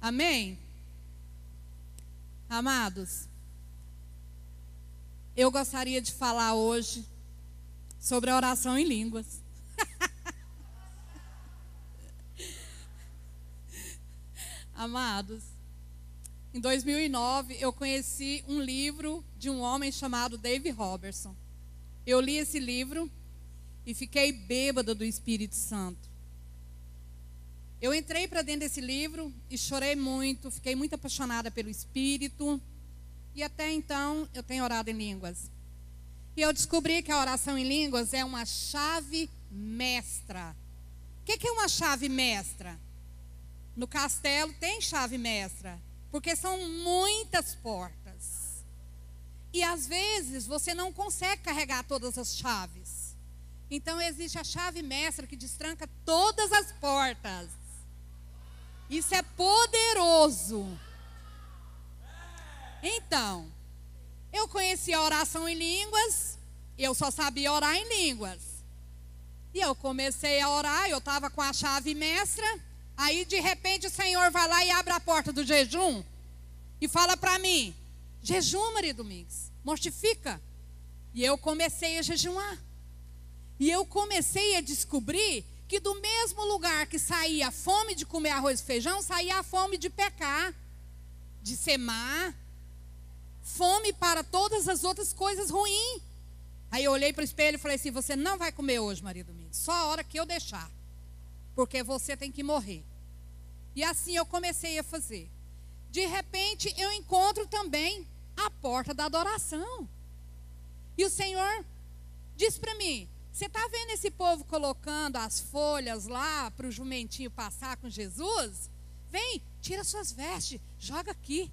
Amém? Amados, eu gostaria de falar hoje sobre a oração em línguas. Amados, em 2009 eu conheci um livro de um homem chamado Dave Robertson. Eu li esse livro e fiquei bêbada do Espírito Santo. Eu entrei para dentro desse livro e chorei muito, fiquei muito apaixonada pelo Espírito. E até então eu tenho orado em línguas. E eu descobri que a oração em línguas é uma chave mestra. O que é uma chave mestra? No castelo tem chave mestra, porque são muitas portas. E às vezes você não consegue carregar todas as chaves. Então existe a chave mestra que destranca todas as portas. Isso é poderoso. Então, eu conheci a oração em línguas, eu só sabia orar em línguas. E eu comecei a orar, eu estava com a chave mestra, aí de repente o Senhor vai lá e abre a porta do jejum e fala para mim: jejum, Maria Domingos, mortifica. E eu comecei a jejuar. E eu comecei a descobrir que do mesmo lugar que saía a fome de comer arroz e feijão, saía a fome de pecar, de ser má, fome para todas as outras coisas ruins. Aí eu olhei para o espelho e falei assim: Você não vai comer hoje, Maria Domingos, só a hora que eu deixar, porque você tem que morrer. E assim eu comecei a fazer. De repente eu encontro também a porta da adoração. E o Senhor diz para mim: você está vendo esse povo colocando as folhas lá para o jumentinho passar com Jesus? Vem, tira suas vestes, joga aqui.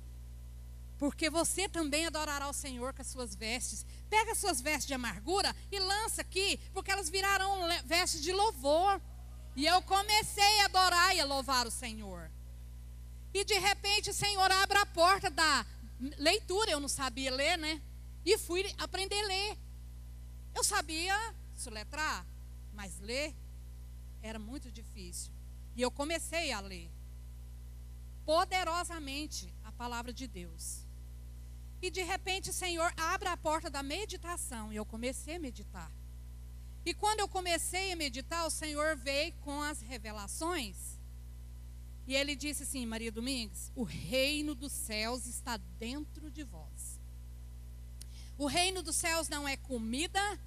Porque você também adorará o Senhor com as suas vestes. Pega as suas vestes de amargura e lança aqui, porque elas virarão vestes de louvor. E eu comecei a adorar e a louvar o Senhor. E de repente o Senhor abre a porta da leitura. Eu não sabia ler, né? E fui aprender a ler. Eu sabia soletrar, mas ler era muito difícil. E eu comecei a ler poderosamente a palavra de Deus. E de repente Senhor abre a porta da meditação e eu comecei a meditar. E quando eu comecei a meditar, o Senhor veio com as revelações. E ele disse assim, Maria Domingues: O reino dos céus está dentro de vós. O reino dos céus não é comida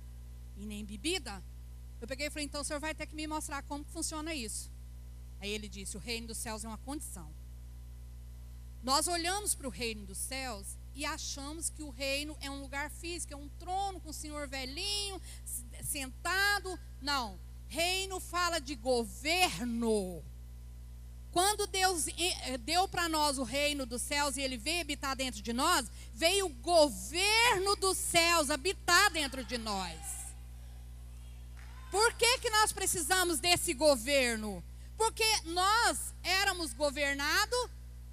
e nem bebida. Eu peguei e falei, então o senhor vai ter que me mostrar como funciona isso. Aí ele disse: o reino dos céus é uma condição. Nós olhamos para o reino dos céus e achamos que o reino é um lugar físico, é um trono com o senhor velhinho, sentado. Não. Reino fala de governo. Quando Deus eh, deu para nós o reino dos céus e ele veio habitar dentro de nós, veio o governo dos céus habitar dentro de nós. Nós precisamos desse governo? Porque nós éramos governados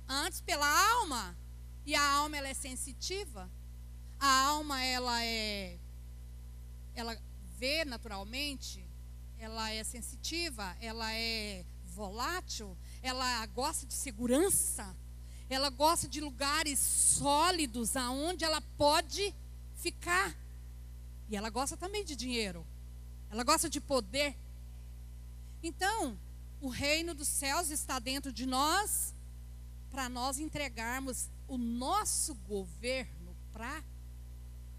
antes pela alma. E a alma ela é sensitiva. A alma ela é ela vê naturalmente, ela é sensitiva, ela é volátil, ela gosta de segurança, ela gosta de lugares sólidos aonde ela pode ficar. E ela gosta também de dinheiro. Ela gosta de poder. Então, o reino dos céus está dentro de nós para nós entregarmos o nosso governo para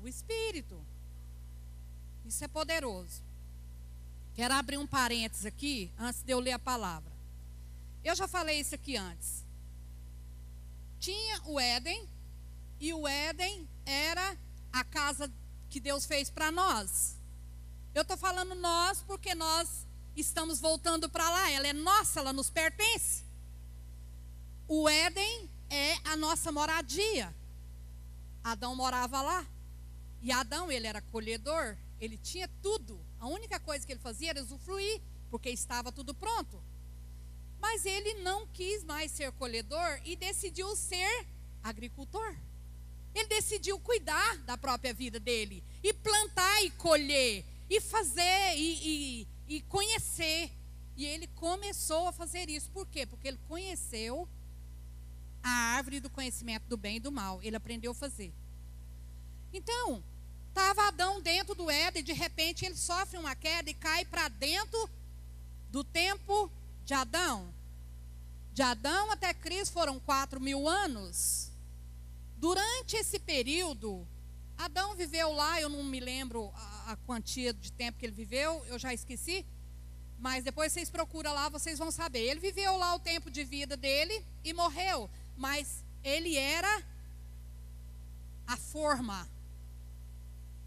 o Espírito. Isso é poderoso. Quero abrir um parênteses aqui, antes de eu ler a palavra. Eu já falei isso aqui antes. Tinha o Éden, e o Éden era a casa que Deus fez para nós. Eu estou falando nós porque nós estamos voltando para lá. Ela é nossa, ela nos pertence. O Éden é a nossa moradia. Adão morava lá. E Adão, ele era colhedor, ele tinha tudo. A única coisa que ele fazia era usufruir, porque estava tudo pronto. Mas ele não quis mais ser colhedor e decidiu ser agricultor. Ele decidiu cuidar da própria vida dele e plantar e colher e fazer e, e, e conhecer. E ele começou a fazer isso. Por quê? Porque ele conheceu a árvore do conhecimento do bem e do mal. Ele aprendeu a fazer. Então, estava Adão dentro do Éden, e de repente ele sofre uma queda e cai para dentro do tempo de Adão. De Adão até Cristo foram quatro mil anos. Durante esse período, Adão viveu lá, eu não me lembro a, quantia de tempo que ele viveu, eu já esqueci. Mas depois vocês procuram lá, vocês vão saber. Ele viveu lá o tempo de vida dele e morreu. Mas ele era a forma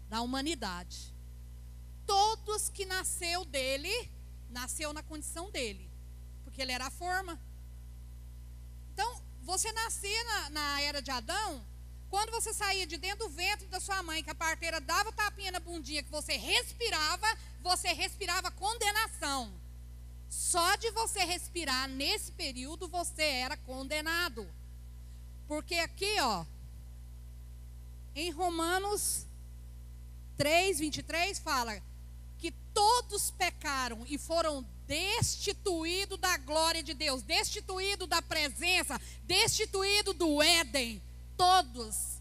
da humanidade. Todos que nasceu dele, nasceu na condição dele. Porque ele era a forma. Então, você nascer na, na era de Adão, quando você saía de dentro do ventre da sua mãe, que a parteira dava tapinha na bundinha, que você respirava, você respirava condenação. Só de você respirar nesse período, você era condenado. Porque aqui, ó, em Romanos 3, 23, fala que todos pecaram e foram destituídos da glória de Deus, destituídos da presença, destituídos do Éden todos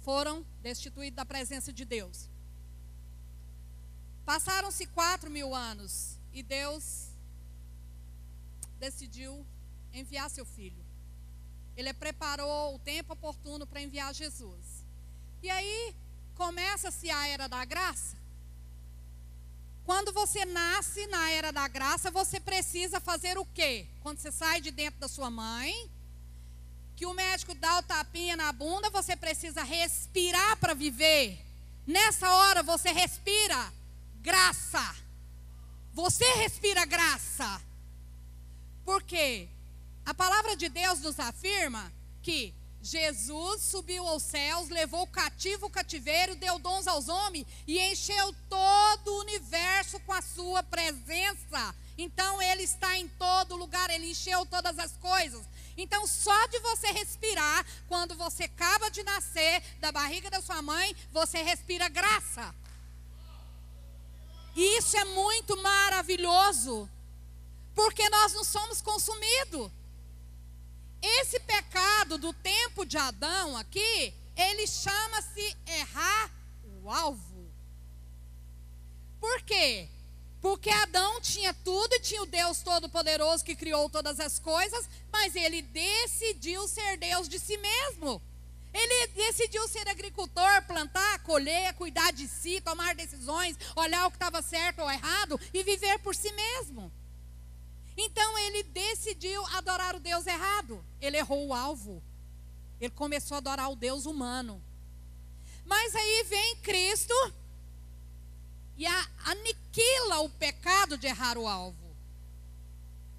foram destituídos da presença de Deus. Passaram-se quatro mil anos e Deus decidiu enviar seu filho. Ele preparou o tempo oportuno para enviar Jesus. E aí começa-se a era da graça. Quando você nasce na era da graça, você precisa fazer o quê? Quando você sai de dentro da sua mãe, que o médico dá o tapinha na bunda, você precisa respirar para viver. Nessa hora você respira graça. Você respira graça. Por quê? A palavra de Deus nos afirma que Jesus subiu aos céus, levou cativo o cativeiro, deu dons aos homens e encheu todo o universo com a sua presença. Então ele está em todo lugar, ele encheu todas as coisas. Então, só de você respirar, quando você acaba de nascer da barriga da sua mãe, você respira graça. E isso é muito maravilhoso, porque nós não somos consumidos. Esse pecado do tempo de Adão aqui, ele chama-se errar o alvo. Por quê? Porque Adão tinha tudo e tinha o Deus Todo-Poderoso que criou todas as coisas, mas ele decidiu ser Deus de si mesmo. Ele decidiu ser agricultor, plantar, colher, cuidar de si, tomar decisões, olhar o que estava certo ou errado e viver por si mesmo. Então ele decidiu adorar o Deus errado. Ele errou o alvo. Ele começou a adorar o Deus humano. Mas aí vem Cristo e aniquila o pecado de errar o alvo.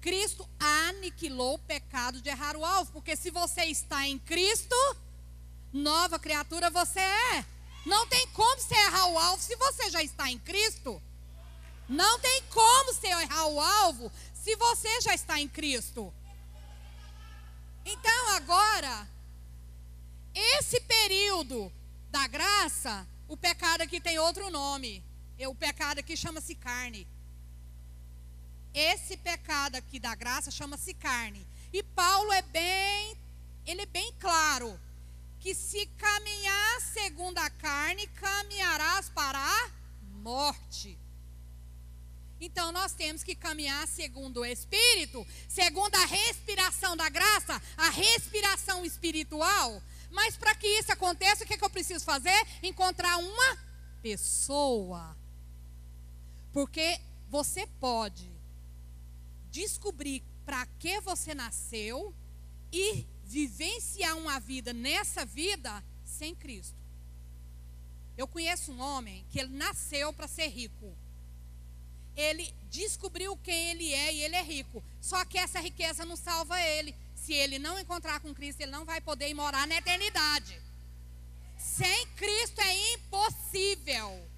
Cristo aniquilou o pecado de errar o alvo, porque se você está em Cristo, nova criatura você é. Não tem como você errar o alvo se você já está em Cristo. Não tem como você errar o alvo se você já está em Cristo. Então agora, esse período da graça, o pecado aqui tem outro nome o pecado aqui chama-se carne. Esse pecado aqui da graça chama-se carne. E Paulo é bem, ele é bem claro que se caminhar segundo a carne, caminharás para a morte. Então nós temos que caminhar segundo o Espírito, segundo a respiração da graça, a respiração espiritual. Mas para que isso aconteça, o que, é que eu preciso fazer? Encontrar uma pessoa porque você pode descobrir para que você nasceu e vivenciar uma vida nessa vida sem Cristo. Eu conheço um homem que ele nasceu para ser rico. Ele descobriu quem ele é e ele é rico. Só que essa riqueza não salva ele. Se ele não encontrar com Cristo, ele não vai poder ir morar na eternidade. Sem Cristo é impossível.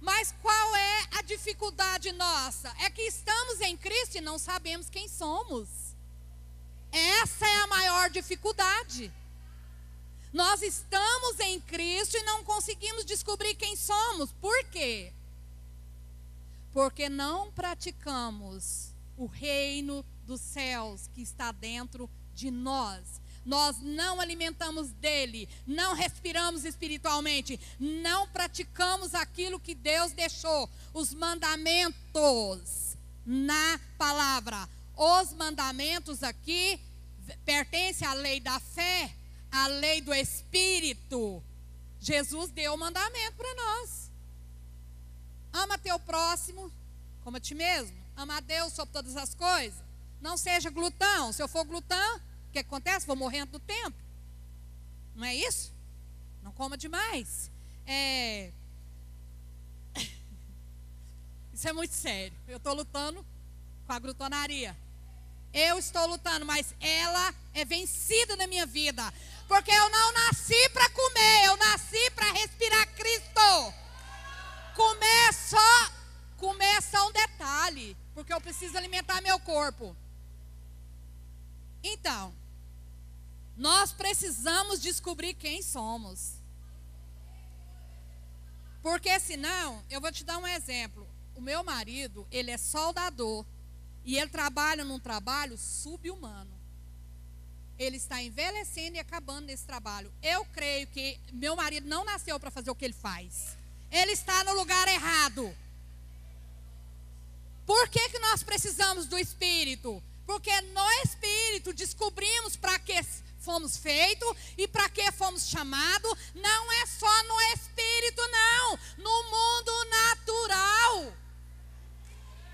Mas qual é a dificuldade nossa? É que estamos em Cristo e não sabemos quem somos. Essa é a maior dificuldade. Nós estamos em Cristo e não conseguimos descobrir quem somos. Por quê? Porque não praticamos o reino dos céus que está dentro de nós. Nós não alimentamos dele, não respiramos espiritualmente, não praticamos aquilo que Deus deixou, os mandamentos na palavra. Os mandamentos aqui pertencem à lei da fé, à lei do espírito. Jesus deu o mandamento para nós. Ama teu próximo como a ti mesmo. Ama a Deus sobre todas as coisas. Não seja glutão. Se eu for glutão, que acontece? Vou morrendo do tempo. Não é isso? Não coma demais. É... Isso é muito sério. Eu estou lutando com a glutonaria. Eu estou lutando, mas ela é vencida na minha vida. Porque eu não nasci para comer, eu nasci para respirar Cristo. Comer só, comer é só um detalhe, porque eu preciso alimentar meu corpo. Então, nós precisamos descobrir quem somos. Porque senão, eu vou te dar um exemplo. O meu marido, ele é soldador e ele trabalha num trabalho subhumano. Ele está envelhecendo e acabando nesse trabalho. Eu creio que meu marido não nasceu para fazer o que ele faz. Ele está no lugar errado. Por que, que nós precisamos do Espírito? Porque no Espírito descobrimos para que fomos feitos e para que fomos chamados. Não é só no Espírito, não. No mundo natural.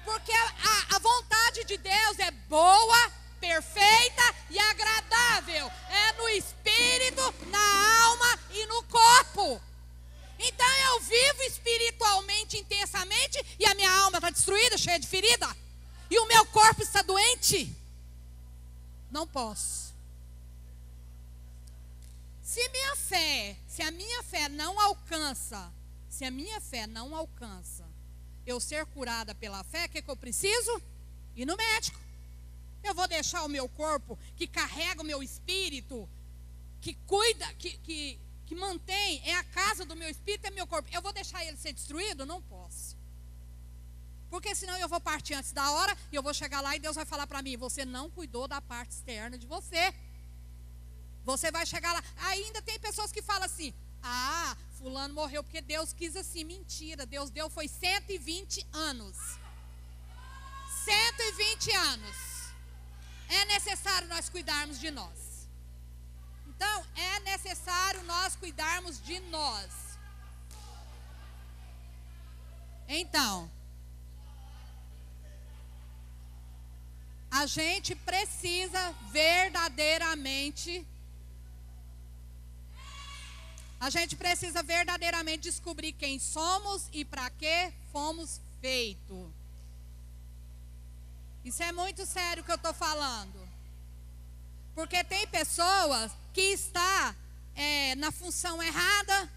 Porque a, a vontade de Deus é boa, perfeita e agradável. É no espírito, na alma e no corpo. Então eu vivo espiritualmente intensamente e a minha alma está destruída, cheia de ferida. E o meu corpo está doente. Não posso. Se minha fé, se a minha fé não alcança, se a minha fé não alcança eu ser curada pela fé, o que, que eu preciso? Ir no médico. Eu vou deixar o meu corpo, que carrega o meu espírito, que cuida, que, que, que mantém, é a casa do meu espírito, é meu corpo. Eu vou deixar ele ser destruído? Não posso. Porque senão eu vou partir antes da hora e eu vou chegar lá e Deus vai falar para mim: você não cuidou da parte externa de você. Você vai chegar lá. Ainda tem pessoas que falam assim: ah, fulano morreu porque Deus quis assim. Mentira, Deus deu foi 120 anos. 120 anos. É necessário nós cuidarmos de nós. Então, é necessário nós cuidarmos de nós. Então, a gente precisa verdadeiramente a gente precisa verdadeiramente descobrir quem somos e para que fomos feitos. Isso é muito sério que eu estou falando. Porque tem pessoas que está é, na função errada.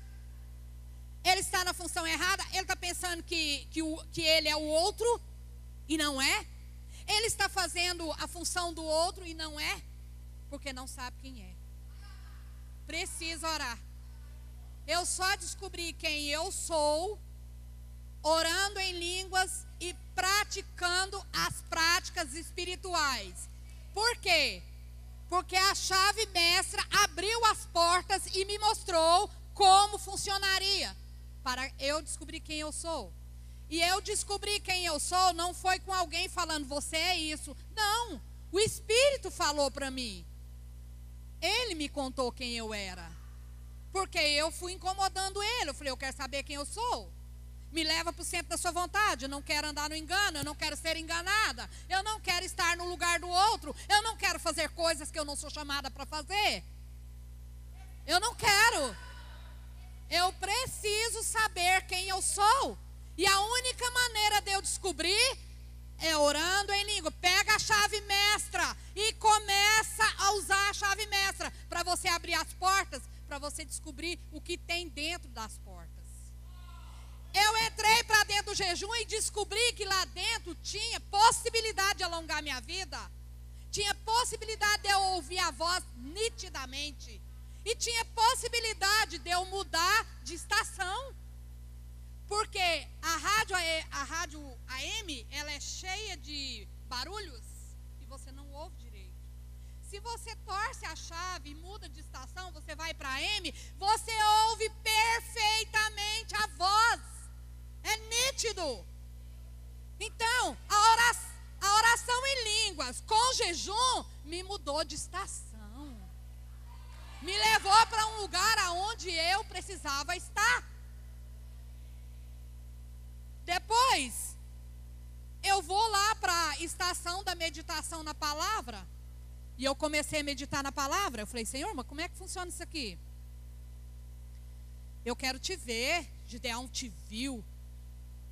Ele está na função errada. Ele está pensando que, que, o, que ele é o outro e não é. Ele está fazendo a função do outro e não é. Porque não sabe quem é. Precisa orar. Eu só descobri quem eu sou orando em línguas e praticando as práticas espirituais. Por quê? Porque a chave mestra abriu as portas e me mostrou como funcionaria para eu descobrir quem eu sou. E eu descobri quem eu sou não foi com alguém falando você é isso. Não, o Espírito falou para mim. Ele me contou quem eu era. Porque eu fui incomodando ele. Eu falei, eu quero saber quem eu sou. Me leva para o centro da sua vontade. Eu não quero andar no engano. Eu não quero ser enganada. Eu não quero estar no lugar do outro. Eu não quero fazer coisas que eu não sou chamada para fazer. Eu não quero. Eu preciso saber quem eu sou. E a única maneira de eu descobrir é orando em língua. Pega a chave mestra e começa a usar a chave mestra para você abrir as portas para você descobrir o que tem dentro das portas. Eu entrei para dentro do jejum e descobri que lá dentro tinha possibilidade de alongar minha vida. Tinha possibilidade de eu ouvir a voz nitidamente. E tinha possibilidade de eu mudar de estação. Porque a rádio, a rádio AM, ela é cheia de barulhos e você não ouve. Se você torce a chave e muda de estação, você vai para M, você ouve perfeitamente a voz. É nítido. Então, a oração, a oração em línguas com jejum me mudou de estação. Me levou para um lugar aonde eu precisava estar. Depois, eu vou lá para a estação da meditação na palavra. E eu comecei a meditar na palavra. Eu falei, Senhor, mas como é que funciona isso aqui? Eu quero te ver. Gideão te viu.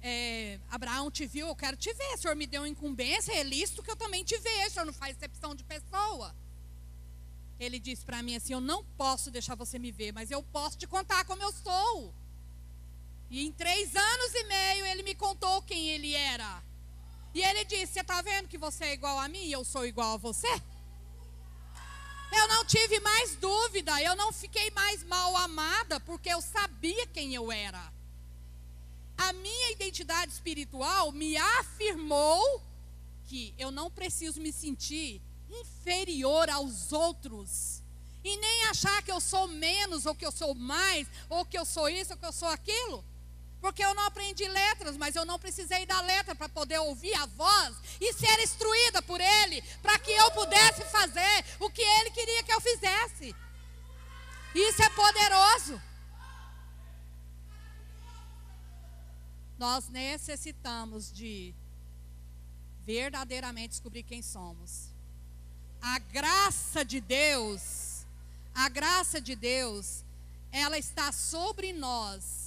É, Abraão te viu. Eu quero te ver. O Senhor me deu incumbência. É lícito que eu também te vejo. O Senhor não faz excepção de pessoa. Ele disse para mim assim: Eu não posso deixar você me ver, mas eu posso te contar como eu sou. E em três anos e meio ele me contou quem ele era. E ele disse: Você está vendo que você é igual a mim e eu sou igual a você? Eu não tive mais dúvida, eu não fiquei mais mal amada, porque eu sabia quem eu era. A minha identidade espiritual me afirmou que eu não preciso me sentir inferior aos outros. E nem achar que eu sou menos, ou que eu sou mais, ou que eu sou isso, ou que eu sou aquilo. Porque eu não aprendi letras, mas eu não precisei da letra para poder ouvir a voz e ser instruída por ele, para que eu pudesse fazer o que ele queria que eu fizesse. Isso é poderoso. Nós necessitamos de verdadeiramente descobrir quem somos. A graça de Deus, a graça de Deus, ela está sobre nós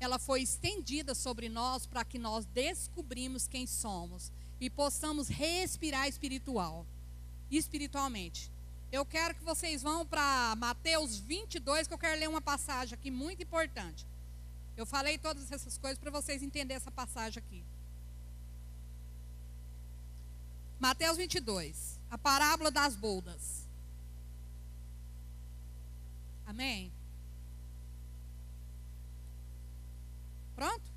ela foi estendida sobre nós para que nós descobrimos quem somos e possamos respirar espiritual, espiritualmente. Eu quero que vocês vão para Mateus 22, que eu quero ler uma passagem aqui muito importante. Eu falei todas essas coisas para vocês entenderem essa passagem aqui. Mateus 22, a parábola das boldas. Amém? Pronto?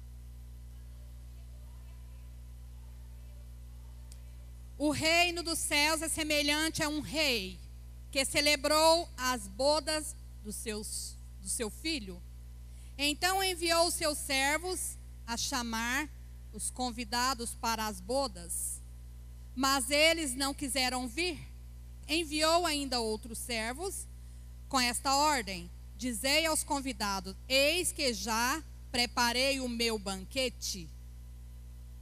O reino dos céus é semelhante a um rei que celebrou as bodas dos seus, do seu filho. Então enviou seus servos a chamar os convidados para as bodas, mas eles não quiseram vir. Enviou ainda outros servos com esta ordem: Dizei aos convidados: Eis que já preparei o meu banquete.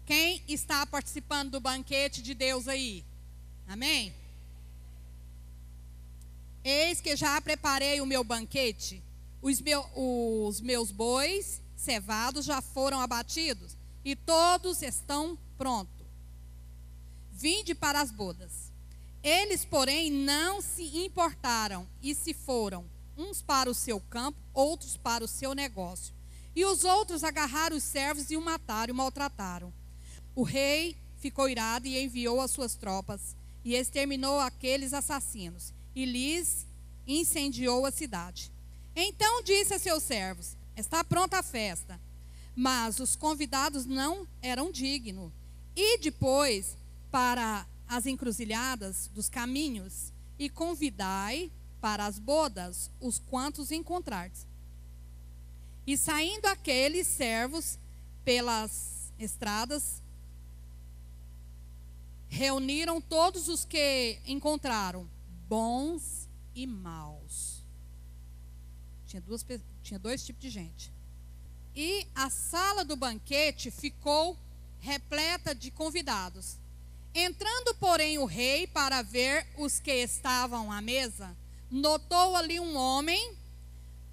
Quem está participando do banquete de Deus aí? Amém? Eis que já preparei o meu banquete. Os, meu, os meus bois cevados já foram abatidos e todos estão prontos. Vinde para as bodas. Eles, porém, não se importaram e se foram, uns para o seu campo, outros para o seu negócio. E os outros agarraram os servos e o mataram e maltrataram. O rei ficou irado e enviou as suas tropas e exterminou aqueles assassinos e lhes incendiou a cidade. Então disse a seus servos: Está pronta a festa. Mas os convidados não eram dignos. E depois para as encruzilhadas dos caminhos e convidai para as bodas os quantos encontrardes. E saindo aqueles servos pelas estradas, reuniram todos os que encontraram, bons e maus. Tinha, duas, tinha dois tipos de gente. E a sala do banquete ficou repleta de convidados. Entrando, porém, o rei para ver os que estavam à mesa, notou ali um homem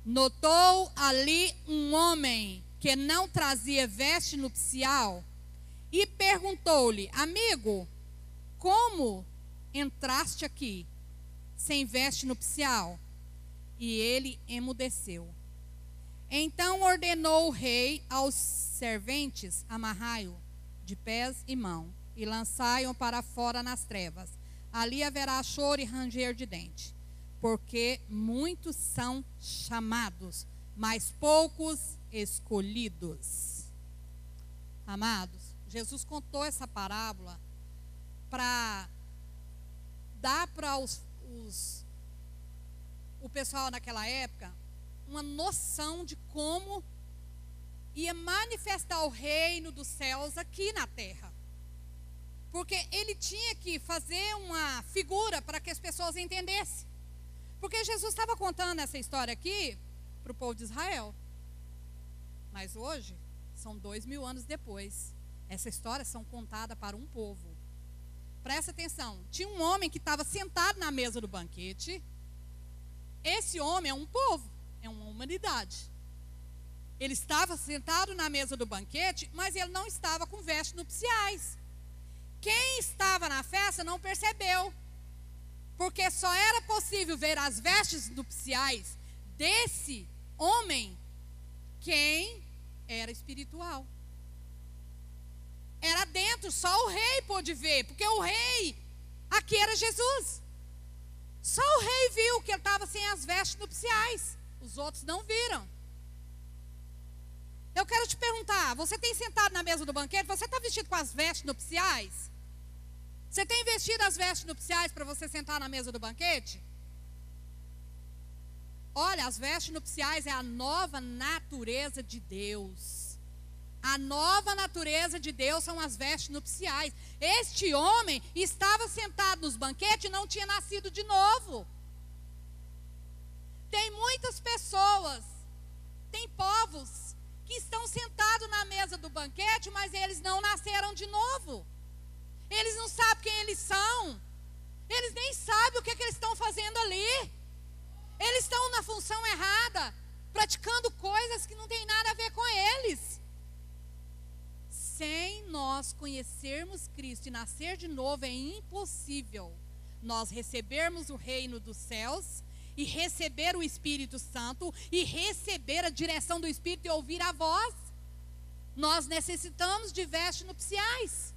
notou ali um homem que não trazia veste nupcial e perguntou-lhe: Amigo, como entraste aqui sem veste nupcial? E ele emudeceu. Então ordenou o rei aos serventes: Amarrai-o de pés e mão e lançai-o para fora nas trevas. Ali haverá choro e ranger de dente porque muitos são chamados, mas poucos escolhidos. Amados, Jesus contou essa parábola para dar para os, os, o pessoal naquela época uma noção de como ia manifestar o reino dos céus aqui na terra. Porque ele tinha que fazer uma figura para que as pessoas entendessem. Porque Jesus estava contando essa história aqui para o povo de Israel. Mas hoje, são dois mil anos depois, essa história são contada para um povo. Presta atenção. Tinha um homem que estava sentado na mesa do banquete. Esse homem é um povo, é uma humanidade. Ele estava sentado na mesa do banquete, mas ele não estava com vestes nupciais. Quem estava na festa não percebeu, porque só era possível ver as vestes nupciais desse homem quem era espiritual. Era dentro, só o rei pôde ver, porque o rei aqui era Jesus. Só o rei viu que ele estava sem as vestes nupciais. Os outros não viram. Eu quero te perguntar: você tem sentado na mesa do banquete? Você está vestido com as vestes nupciais? Você tem vestido as vestes nupciais para você sentar na mesa do banquete? Olha, as vestes nupciais é a nova natureza de Deus. A nova natureza de Deus são as vestes nupciais. Este homem estava sentado nos banquetes e não tinha nascido de novo. Tem muitas pessoas, tem povos que estão sentados na mesa do banquete, mas eles não nasceram de novo. Eles não sabem quem eles são. Eles nem sabem o que, é que eles estão fazendo ali. Eles estão na função errada, praticando coisas que não tem nada a ver com eles sem nós conhecermos Cristo e nascer de novo, é impossível nós recebermos o reino dos céus e receber o Espírito Santo e receber a direção do Espírito e ouvir a voz. Nós necessitamos de vestes nupciais.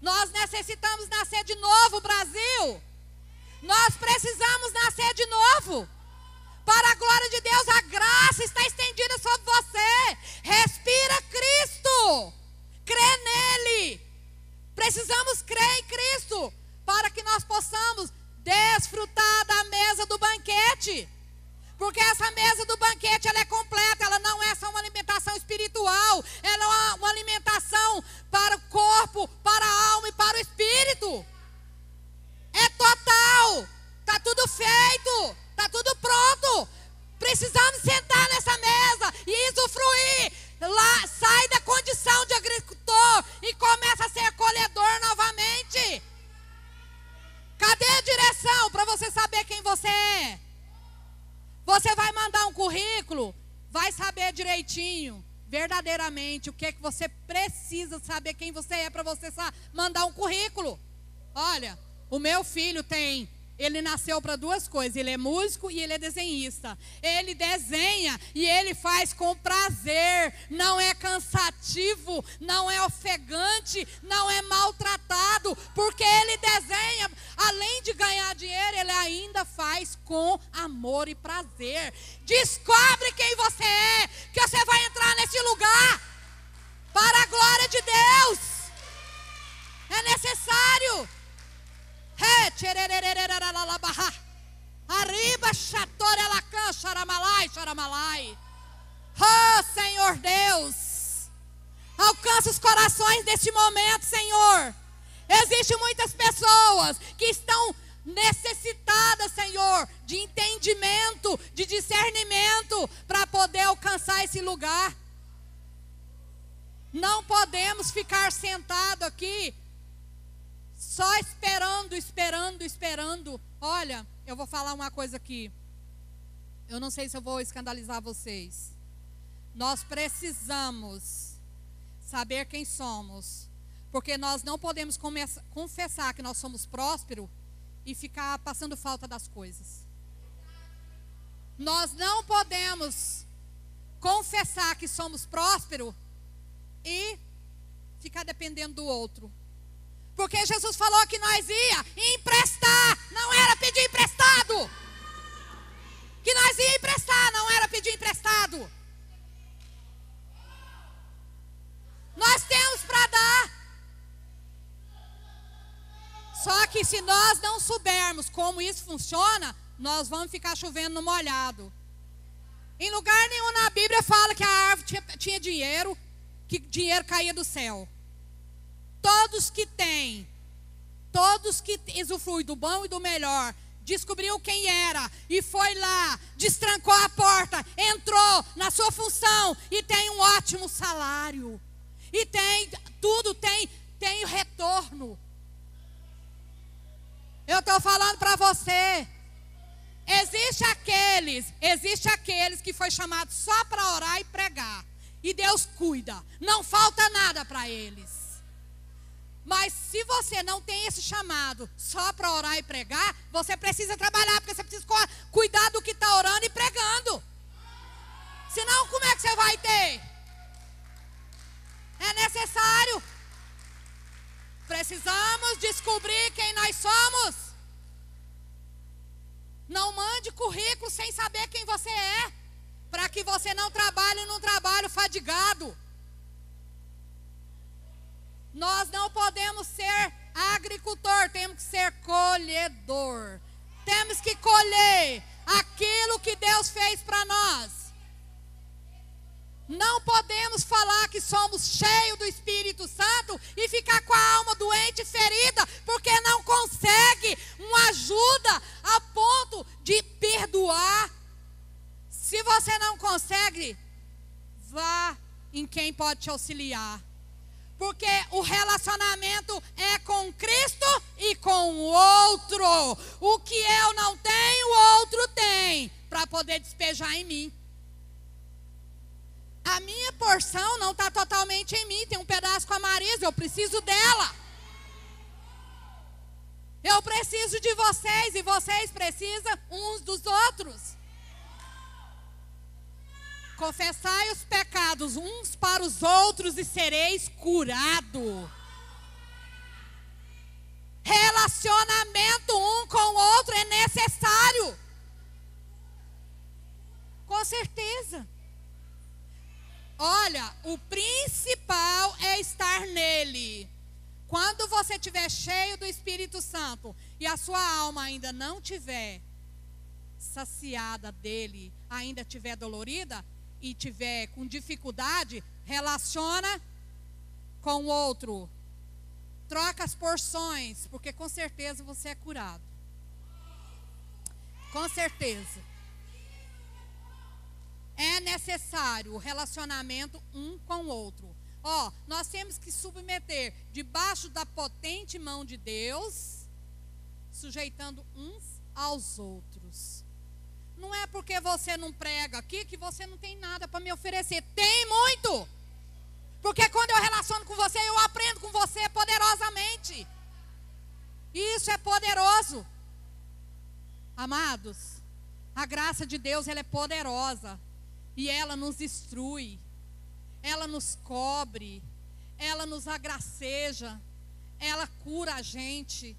Nós necessitamos nascer de novo, Brasil. Nós precisamos nascer de novo. Para a glória de Deus, a graça está estendida sobre você. Respira Cristo crê nele. Precisamos crer em Cristo para que nós possamos desfrutar da mesa do banquete. Porque essa mesa do banquete ela é completa, ela não é só uma alimentação espiritual, ela é uma alimentação para o corpo, para a alma e para o espírito. É total, que é que você precisa saber quem você é para você mandar um currículo. Olha, o meu filho tem ele nasceu para duas coisas: ele é músico e ele é desenhista. Ele desenha e ele faz com prazer, não é cansativo, não é ofegante, não é maltratado, porque ele desenha, além de ganhar dinheiro, ele ainda faz com amor e prazer. Descobre quem você é, que você vai entrar nesse lugar para a glória de Deus. É necessário. Arriba, chatorelacan, charamalai, charamalai. Oh, Senhor Deus. Alcança os corações deste momento, Senhor. Existem muitas pessoas que estão necessitadas, Senhor, de entendimento, de discernimento, para poder alcançar esse lugar. Não podemos ficar sentado aqui só esperando, esperando, esperando. Olha, eu vou falar uma coisa aqui. Eu não sei se eu vou escandalizar vocês. Nós precisamos saber quem somos. Porque nós não podemos confessar que nós somos prósperos e ficar passando falta das coisas. Nós não podemos confessar que somos prósperos e ficar dependendo do outro. Porque Jesus falou que nós ia emprestar, não era pedir emprestado. Que nós ia emprestar, não era pedir emprestado. Nós temos para dar. Só que se nós não soubermos como isso funciona, nós vamos ficar chovendo no molhado. Em lugar nenhum na Bíblia fala que a árvore tinha, tinha dinheiro, que dinheiro caía do céu. Todos que têm, todos que usufruem do bom e do melhor, descobriu quem era e foi lá, destrancou a porta, entrou na sua função e tem um ótimo salário. E tem tudo tem tem retorno. Eu estou falando para você. Existe aqueles, existe aqueles que foi chamado só para orar e pregar. E Deus cuida. Não falta nada para eles. Mas se você não tem esse chamado só para orar e pregar, você precisa trabalhar, porque você precisa cuidar do que está orando e pregando. Senão, como é que você vai ter? É necessário. Precisamos descobrir quem nós somos. Não mande currículo sem saber quem você é, para que você não trabalhe num trabalho fadigado. Nós não podemos ser agricultor, temos que ser colhedor. Temos que colher aquilo que Deus fez para nós. Não podemos falar que somos cheios do Espírito Santo e ficar com a alma doente e ferida, porque não consegue uma ajuda a ponto de perdoar. Se você não consegue, vá em quem pode te auxiliar. Porque o relacionamento é com Cristo e com o outro. O que eu não tenho, o outro tem, para poder despejar em mim. A minha porção não está totalmente em mim, tem um pedaço com a Marisa, eu preciso dela. Eu preciso de vocês e vocês precisam uns dos outros. Confessai os pecados uns para os outros e sereis curado. Relacionamento um com o outro é necessário. Com certeza. Olha, o principal é estar nele. Quando você estiver cheio do Espírito Santo e a sua alma ainda não tiver saciada dele, ainda tiver dolorida, e tiver com dificuldade, relaciona com o outro. Troca as porções, porque com certeza você é curado. Com certeza. É necessário o relacionamento um com o outro. Ó, nós temos que submeter debaixo da potente mão de Deus, sujeitando uns aos outros. Não é porque você não prega aqui que você não tem nada para me oferecer. Tem muito. Porque quando eu relaciono com você, eu aprendo com você poderosamente. Isso é poderoso. Amados, a graça de Deus ela é poderosa e ela nos instrui. Ela nos cobre, ela nos agraceja, ela cura a gente.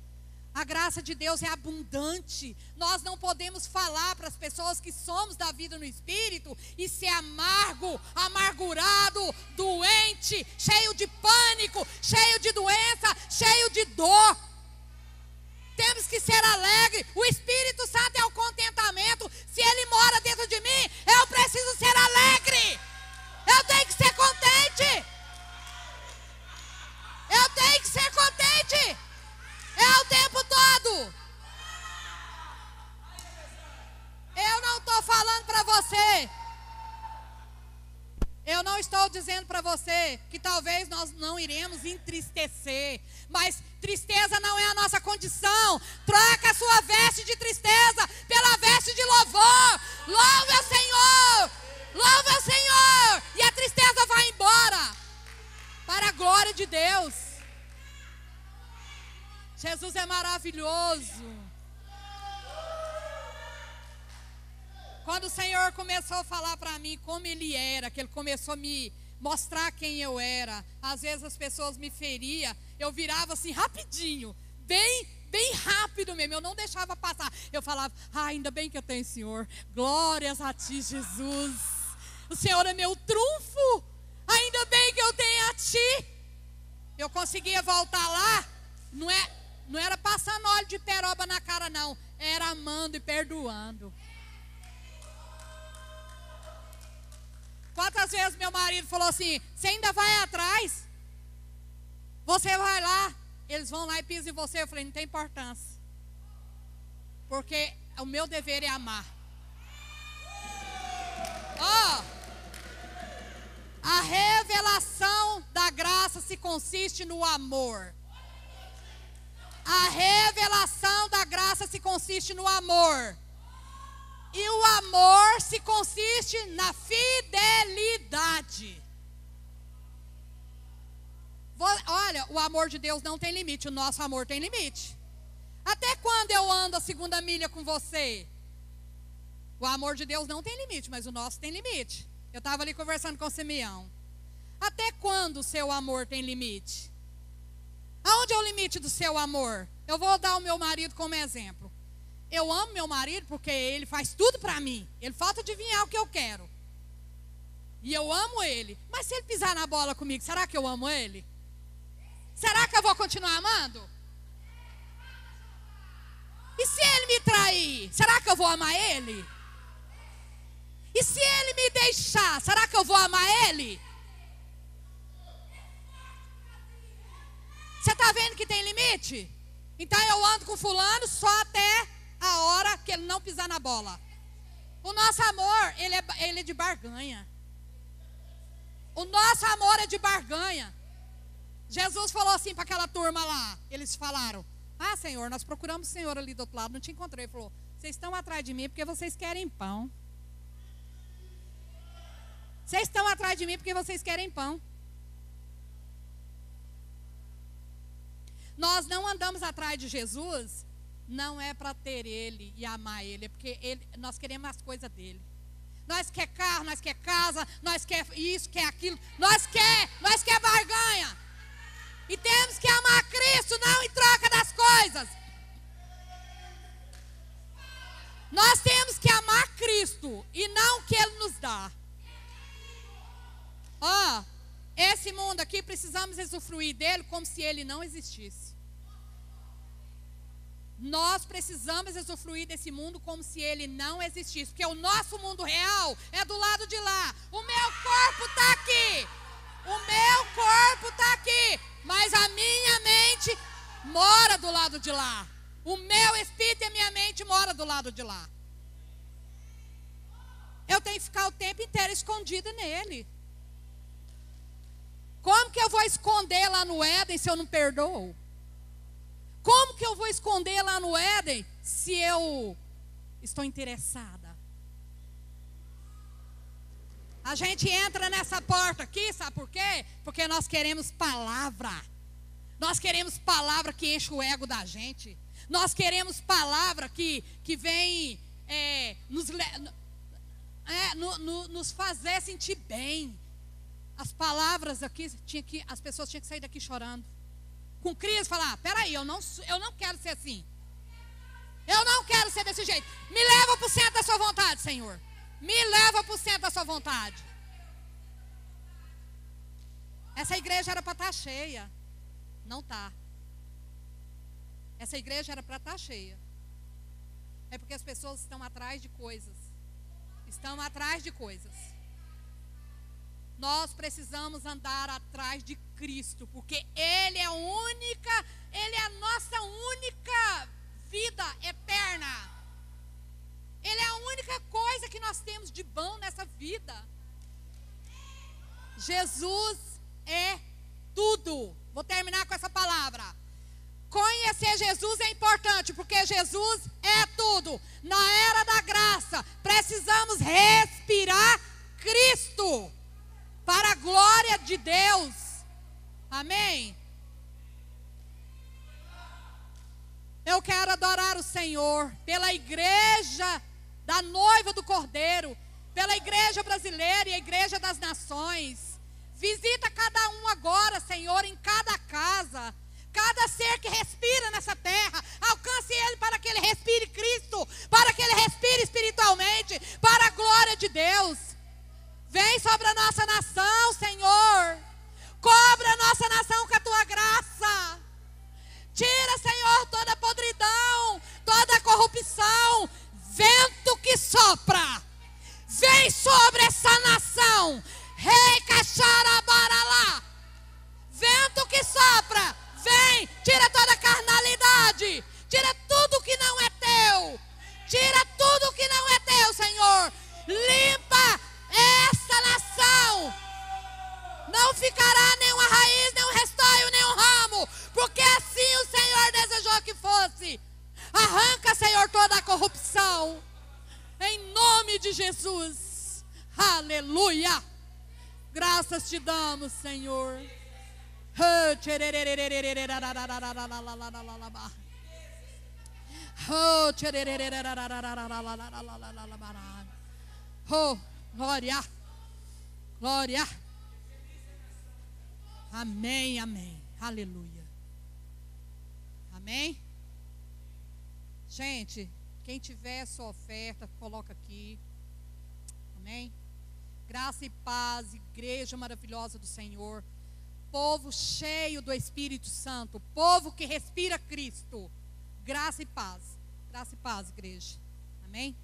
A graça de Deus é abundante. Nós não podemos falar para as pessoas que somos da vida no espírito e ser amargo, amargurado, doente, cheio de pânico, cheio de doença, cheio de dor. Temos que ser alegre. O Espírito Santo é o contentamento. Se ele mora dentro de mim, eu preciso ser alegre. Eu tenho que ser contente. Eu tenho que ser contente. Você. Eu não estou dizendo para você que talvez nós não iremos entristecer, mas tristeza não é a nossa condição. Troca a sua veste de tristeza pela veste de louvor. Louve ao Senhor, louve ao Senhor, e a tristeza vai embora para a glória de Deus. Jesus é maravilhoso. Quando o Senhor começou a falar para mim como Ele era, que Ele começou a me mostrar quem eu era, às vezes as pessoas me feriam, eu virava assim rapidinho, bem, bem rápido mesmo, eu não deixava passar. Eu falava, ah, ainda bem que eu tenho Senhor, glórias a Ti, Jesus. O Senhor é meu trunfo, ainda bem que eu tenho a Ti. Eu conseguia voltar lá, não é Não era passando óleo de peroba na cara, não. Era amando e perdoando. Quantas vezes meu marido falou assim: Você ainda vai atrás? Você vai lá. Eles vão lá e pisam em você. Eu falei: Não tem importância. Porque o meu dever é amar. Ó. Oh, a revelação da graça se consiste no amor. A revelação da graça se consiste no amor. E o amor se consiste na fidelidade. Olha, o amor de Deus não tem limite, o nosso amor tem limite. Até quando eu ando a segunda milha com você? O amor de Deus não tem limite, mas o nosso tem limite. Eu estava ali conversando com o Simeão. Até quando o seu amor tem limite? Aonde é o limite do seu amor? Eu vou dar o meu marido como exemplo. Eu amo meu marido porque ele faz tudo para mim. Ele falta adivinhar o que eu quero. E eu amo ele. Mas se ele pisar na bola comigo, será que eu amo ele? Será que eu vou continuar amando? E se ele me trair, será que eu vou amar ele? E se ele me deixar, será que eu vou amar ele? Você está vendo que tem limite? Então eu ando com fulano só até a hora que ele não pisar na bola. O nosso amor, ele é, ele é de barganha. O nosso amor é de barganha. Jesus falou assim para aquela turma lá. Eles falaram: Ah, Senhor, nós procuramos o Senhor ali do outro lado, não te encontrei. Ele falou: Vocês estão atrás de mim porque vocês querem pão. Vocês estão atrás de mim porque vocês querem pão. Nós não andamos atrás de Jesus não é para ter ele e amar ele, é porque ele, nós queremos as coisas dele. Nós quer carro, nós quer casa, nós quer isso, quer aquilo, nós quer, nós quer barganha. E temos que amar Cristo, não em troca das coisas. Nós temos que amar Cristo e não o que Ele nos dá. Ó, oh, esse mundo aqui precisamos usufruir dele como se ele não existisse. Nós precisamos usufruir desse mundo como se ele não existisse, porque o nosso mundo real é do lado de lá. O meu corpo está aqui. O meu corpo está aqui, mas a minha mente mora do lado de lá. O meu espírito e a minha mente mora do lado de lá. Eu tenho que ficar o tempo inteiro escondida nele. Como que eu vou esconder lá no Éden se eu não perdoo? Como que eu vou esconder lá no Éden se eu estou interessada? A gente entra nessa porta aqui, sabe por quê? Porque nós queremos palavra. Nós queremos palavra que enche o ego da gente. Nós queremos palavra que, que vem é, nos, é, no, no, nos fazer sentir bem. As palavras aqui, tinha que, as pessoas tinham que sair daqui chorando com crise, falar: ah, peraí, eu não, eu não quero ser assim. Eu não quero ser desse jeito. Me leva para o centro da sua vontade, Senhor. Me leva para o centro da sua vontade. Essa igreja era para estar tá cheia. Não está. Essa igreja era para estar tá cheia. É porque as pessoas estão atrás de coisas. Estão atrás de coisas. Nós precisamos andar atrás de Cristo, porque Ele é a única, Ele é a nossa única vida eterna. Ele é a única coisa que nós temos de bom nessa vida. Jesus é tudo. Vou terminar com essa palavra. Conhecer Jesus é importante, porque Jesus é tudo. Na era da graça, precisamos respirar glória de Deus. Amém? Eu quero adorar o Senhor pela igreja da noiva do Cordeiro, pela igreja brasileira e a igreja das nações. Visita cada um agora, Senhor, em cada casa. Cada ser que respira nessa terra, alcance ele para que ele respire Cristo, para que ele respire espiritualmente, para a glória de Deus. Vem sobre a nossa nação, Senhor. Cobra a nossa nação com a tua graça. Tira, Senhor, toda a podridão, toda a corrupção. Vento que sopra. Vem sobre essa nação. Rei Cacharabaralá. Vento que sopra. Vem, tira toda a carnalidade. Tira tudo que não é teu. Tira tudo que não é Te damos, Senhor. Oh, glória. Glória. Amém, amém. Aleluia. Amém. Gente, quem tiver sua oferta, coloca aqui. Amém. Graça e paz, igreja maravilhosa do Senhor. Povo cheio do Espírito Santo. Povo que respira Cristo. Graça e paz. Graça e paz, igreja. Amém.